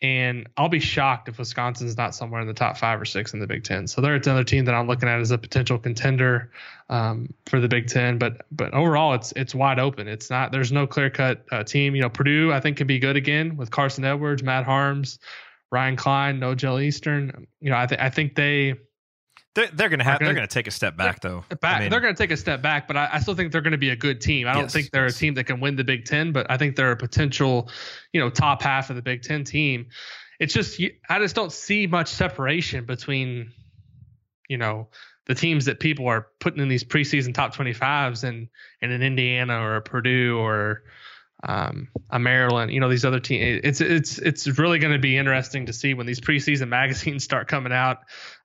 And I'll be shocked if Wisconsin's not somewhere in the top five or six in the Big Ten. So they're another team that I'm looking at as a potential contender um, for the Big Ten. But but overall, it's it's wide open. It's not there's no clear cut uh, team. You know, Purdue I think could be good again with Carson Edwards, Matt Haarms, Ryan Cline, Nojel Eastern. You know, I think I think they they're, they're gonna have. Gonna, they're gonna take a step back, though. Back, I mean, they're gonna take a step back, but I, I, still think they're gonna be a good team. I don't yes, think they're yes. a team that can win the Big Ten, but I think they're a potential, you know, top half of the Big Ten team. It's just I just don't see much separation between, you know, the teams that people are putting in these preseason top 25s and and an Indiana or a Purdue or um, a Maryland, you know, these other teams. It's it's it's really going to be interesting to see when these preseason magazines start coming out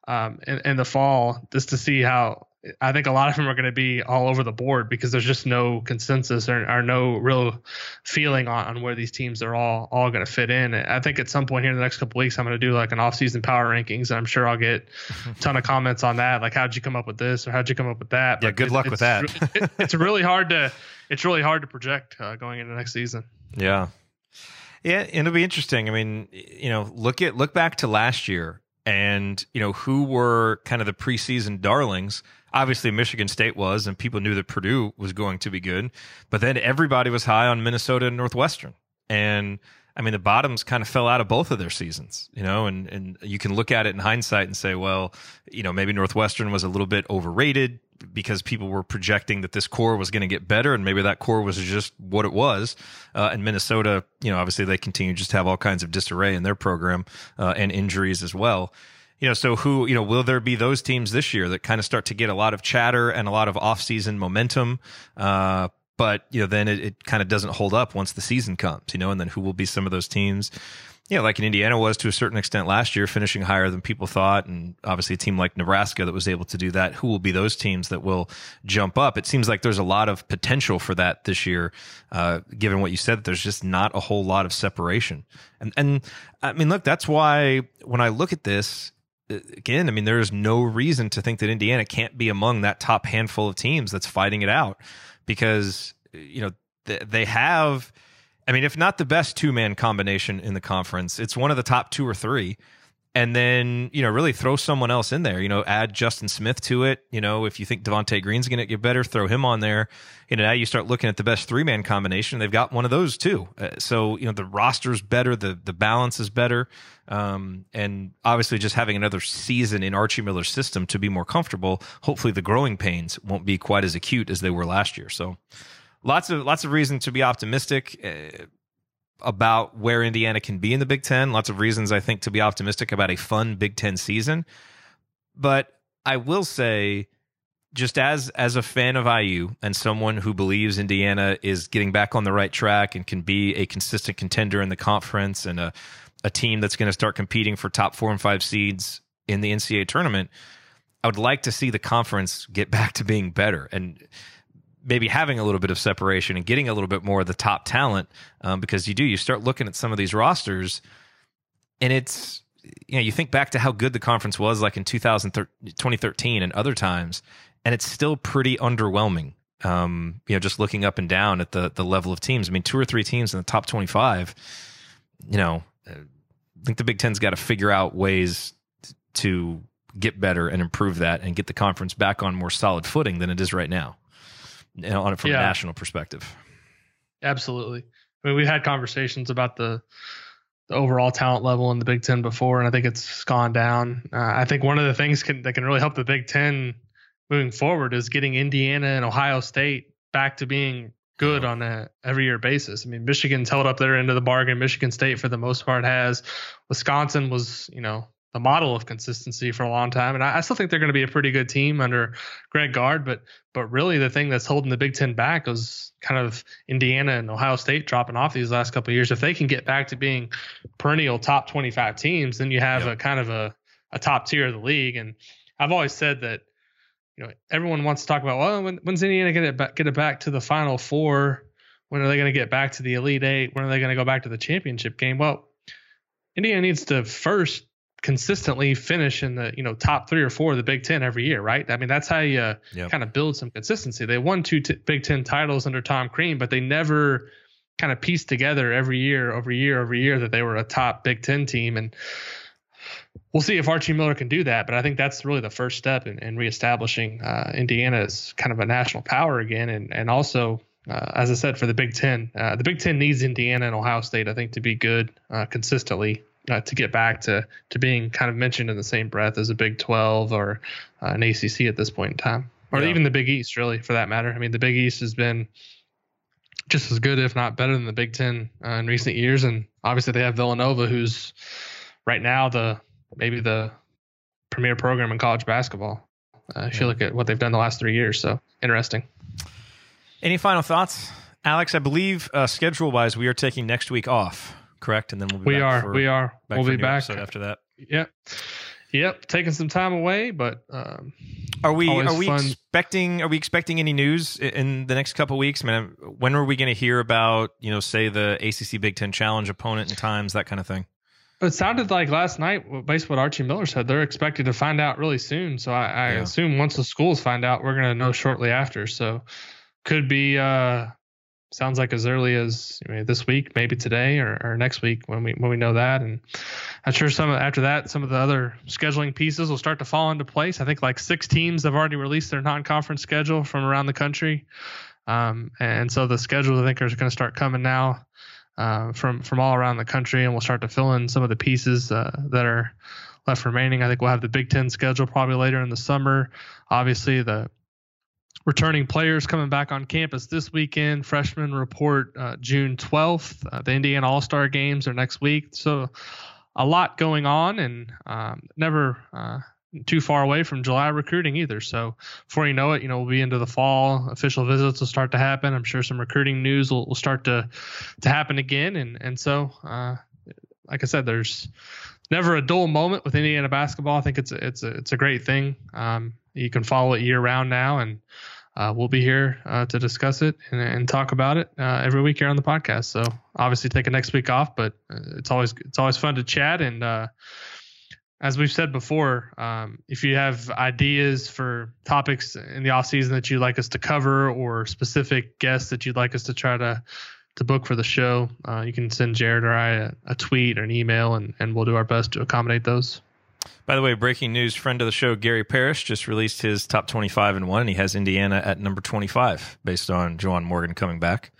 um, in, in the fall, just to see how I think a lot of them are going to be all over the board because there's just no consensus or, or no real feeling on, on, where these teams are all all going to fit in. I think at some point here in the next couple weeks, I'm going to do like an off-season power rankings, and I'm sure I'll get a ton of comments on that, like how'd you come up with this or how'd you come up with that. Yeah, good it, luck with that. it, it's really hard to it's really hard to project uh, going into next season. Yeah. Yeah, it'll be interesting. I mean, you know, look at look back to last year and you know who were kind of the preseason darlings. Obviously, Michigan State was, and people knew that Purdue was going to be good. But then everybody was high on Minnesota and Northwestern, and I mean the bottoms kind of fell out of both of their seasons, you know. And and you can look at it in hindsight and say, well, you know, maybe Northwestern was a little bit overrated because people were projecting that this core was going to get better, and maybe that core was just what it was. Uh, and Minnesota, you know, obviously they continue just to have all kinds of disarray in their program uh, and injuries as well. You know, so who, you know, will there be those teams this year that kind of start to get a lot of chatter and a lot of offseason momentum? Uh, but, you know, then it, it kind of doesn't hold up once the season comes, you know, and then who will be some of those teams? Yeah, like in Indiana was to a certain extent last year, finishing higher than people thought. And obviously, a team like Nebraska that was able to do that. Who will be those teams that will jump up? It seems like there's a lot of potential for that this year, uh, given what you said, That there's just not a whole lot of separation. And, and I mean, look, that's why when I look at this, again, I mean, there's no reason to think that Indiana can't be among that top handful of teams that's fighting it out because, you know, they have I mean, if not the best two man combination in the conference, it's one of the top two or three. And then, you know, really throw someone else in there, you know, add Justin Smith to it. You know, if you think Devonte Green's going to get better, throw him on there. You know, now you start looking at the best three man combination. They've got one of those too. Uh, so, you know, the roster's better, the, the balance is better. Um, and obviously just having another season in Archie Miller's system to be more comfortable, hopefully the growing pains won't be quite as acute as they were last year. So, lots of lots of reason to be optimistic uh, about where Indiana can be in the Big Ten. Lots of reasons I think to be optimistic about a fun Big Ten season. But I will say, just as as a fan of IU and someone who believes Indiana is getting back on the right track and can be a consistent contender in the conference and a a team that's going to start competing for top four and five seeds in the NCAA tournament, I would like to see the conference get back to being better. And maybe having a little bit of separation and getting a little bit more of the top talent um, because you do you start looking at some of these rosters and it's you know you think back to how good the conference was like in 2013 and other times and it's still pretty underwhelming um, you know just looking up and down at the the level of teams. I mean two or three teams in the top 25 you know i think the big ten's got to figure out ways to get better and improve that and get the conference back on more solid footing than it is right now you know, on it from yeah. a national perspective. Absolutely. I mean, we've had conversations about the the overall talent level in the Big Ten before, and I think it's gone down. Uh, I think one of the things can, that can really help the Big Ten moving forward is getting Indiana and Ohio State back to being good on a every year basis. I mean, Michigan's held up their end of the bargain. Michigan State, for the most part, has. Wisconsin was, you know, the model of consistency for a long time. And I, I still think they're going to be a pretty good team under Greg Gard, but but really the thing that's holding the Big Ten back is kind of Indiana and Ohio State dropping off these last couple of years. If they can get back to being perennial top 25 teams, then you have yep. a kind of a, a top tier of the league. And I've always said that you know everyone wants to talk about well when, when's Indiana get it back, get it back to the Final Four? When are they going to get back to the Elite Eight? When are they going to go back to the championship game? Well, Indiana needs to first consistently finish in the you know top three or four of the Big Ten every year, right? I mean that's how you yep. kind of build some consistency. They won two t- Big Ten titles under Tom Crean, but they never kind of pieced together every year, over year, over year that they were a top Big Ten team. And we'll see if Archie Miller can do that. But I think that's really the first step in, in reestablishing uh, Indiana as kind of a national power again, and and also. Uh, as I said, for the Big Ten, uh, the Big Ten needs Indiana and Ohio State, I think, to be good uh, consistently uh, to get back to to being kind of mentioned in the same breath as a Big 12 or uh, an ACC at this point in time, or yeah. even the Big East, really, for that matter. I mean, the Big East has been just as good, if not better, than the Big Ten uh, in recent years, and obviously they have Villanova, who's right now the maybe the premier program in college basketball. Uh, if yeah. you look at what they've done the last three years, so interesting. Any final thoughts, Alex? I believe uh, schedule wise, we are taking next week off correct? And then we'll be we are for, we are we'll be back after that. Yep, yep. Taking some time away, but um, are we are we fun. expecting are we expecting any news in the next couple weeks? I mean, when are we going to hear about you know say the ACC Big Ten Challenge opponent and times that kind of thing? It sounded like last night, based on what Archie Miller said, they're expected to find out really soon. So I, I yeah. assume once the schools find out, we're going to know shortly after. So could be uh, sounds like as early as this week, maybe today or, or, next week when we when we know that. And I'm sure some after that, some of the other scheduling pieces will start to fall into place. I think like six teams have already released their non-conference schedule from around the country, um, and so the schedules I think are going to start coming now uh, from from all around the country, and we'll start to fill in some of the pieces uh, that are left remaining. I think we'll have the Big Ten schedule probably later in the summer. Obviously, the returning players coming back on campus this weekend. Freshmen report uh, June 12th. Uh, the Indiana All Star games are next week. So a lot going on and um, never uh, too far away from July recruiting either. So before you know it, you know, we'll be into the fall. Official visits will start to happen. I'm sure some recruiting news will, will start to to happen again. And and so uh, like I said, there's never a dull moment with Indiana basketball. I think it's a, it's a, it's a great thing. Um, you can follow it year round now, and uh, we'll be here uh, to discuss it and, and talk about it uh, every week here on the podcast. So obviously take a next week off, but uh, it's always it's always fun to chat. And uh, as we've said before, um, if you have ideas for topics in the off season that you'd like us to cover or specific guests that you'd like us to try to to book for the show, uh, you can send Jared or I a, a tweet or an email, and, and we'll do our best to accommodate those. By the way, breaking news: friend of the show, Gary Parrish, just released his top twenty-five and one, and he has Indiana at number twenty-five based on Juwan Morgan coming back.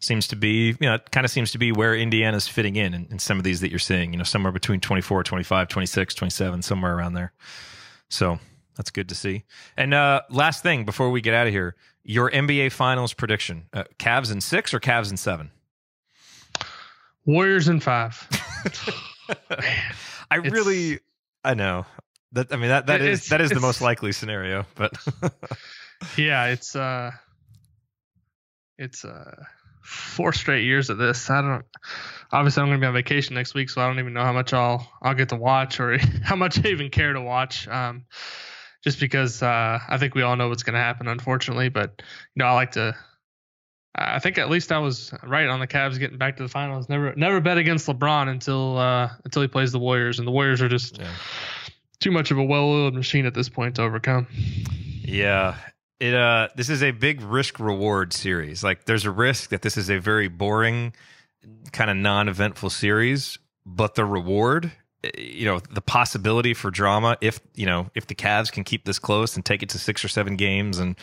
Seems to be, you know, it kind of seems to be where Indiana's fitting in, in in some of these that you're seeing. You know, somewhere between 24, 25, 26, 27, somewhere around there. So that's good to see. And uh, last thing before we get out of here, your NBA Finals prediction: uh, Cavs in six or Cavs in seven? Warriors in five. I really, I know that. I mean that that is It's- that is the most likely scenario, but yeah, it's uh, it's uh, four straight years of this. I don't. Obviously, I'm going to be on vacation next week, so I don't even know how much I'll I'll get to watch or how much I even care to watch. Um, just because uh, I think we all know what's going to happen, unfortunately. But you know, I like to. I think at least I was right on the Cavs getting back to the finals. Never never bet against LeBron until uh, until he plays the Warriors, and the Warriors are just too much of a well-oiled machine at this point to overcome. Yeah. It uh this is a big risk reward series. Like there's a risk that this is a very boring kind of non-eventful series, but the reward eh, you know, the possibility for drama if, you know, if the Cavs can keep this close and take it to 6 or 7 games and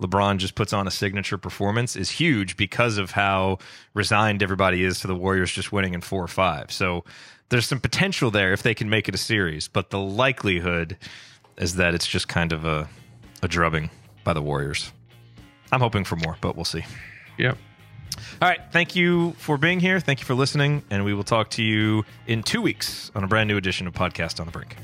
LeBron just puts on a signature performance is huge because of how resigned everybody is to the Warriors just winning in 4 or 5. So there's some potential there if they can make it a series, but the likelihood is that it's just kind of a a drubbing by the Warriors. I'm hoping for more, but we'll see. Yep. All right. Thank you for being here. Thank you for listening. And we will talk to you in two weeks on a brand new edition of Podcast on the Brink.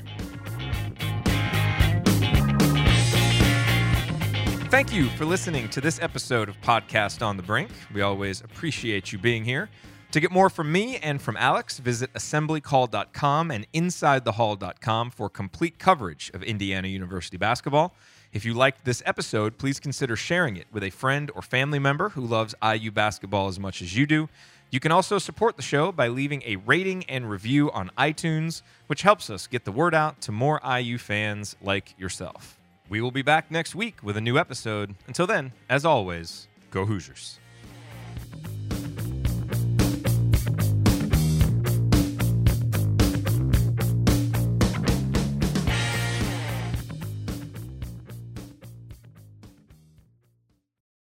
Thank you for listening to this episode of Podcast on the Brink. We always appreciate you being here. To get more from me and from Alex, visit assemblycall.com and insidethehall.com for complete coverage of Indiana University basketball. If you liked this episode, please consider sharing it with a friend or family member who loves IU basketball as much as you do. You can also support the show by leaving a rating and review on iTunes, which helps us get the word out to more IU fans like yourself. We will be back next week with a new episode. Until then, as always, go Hoosiers.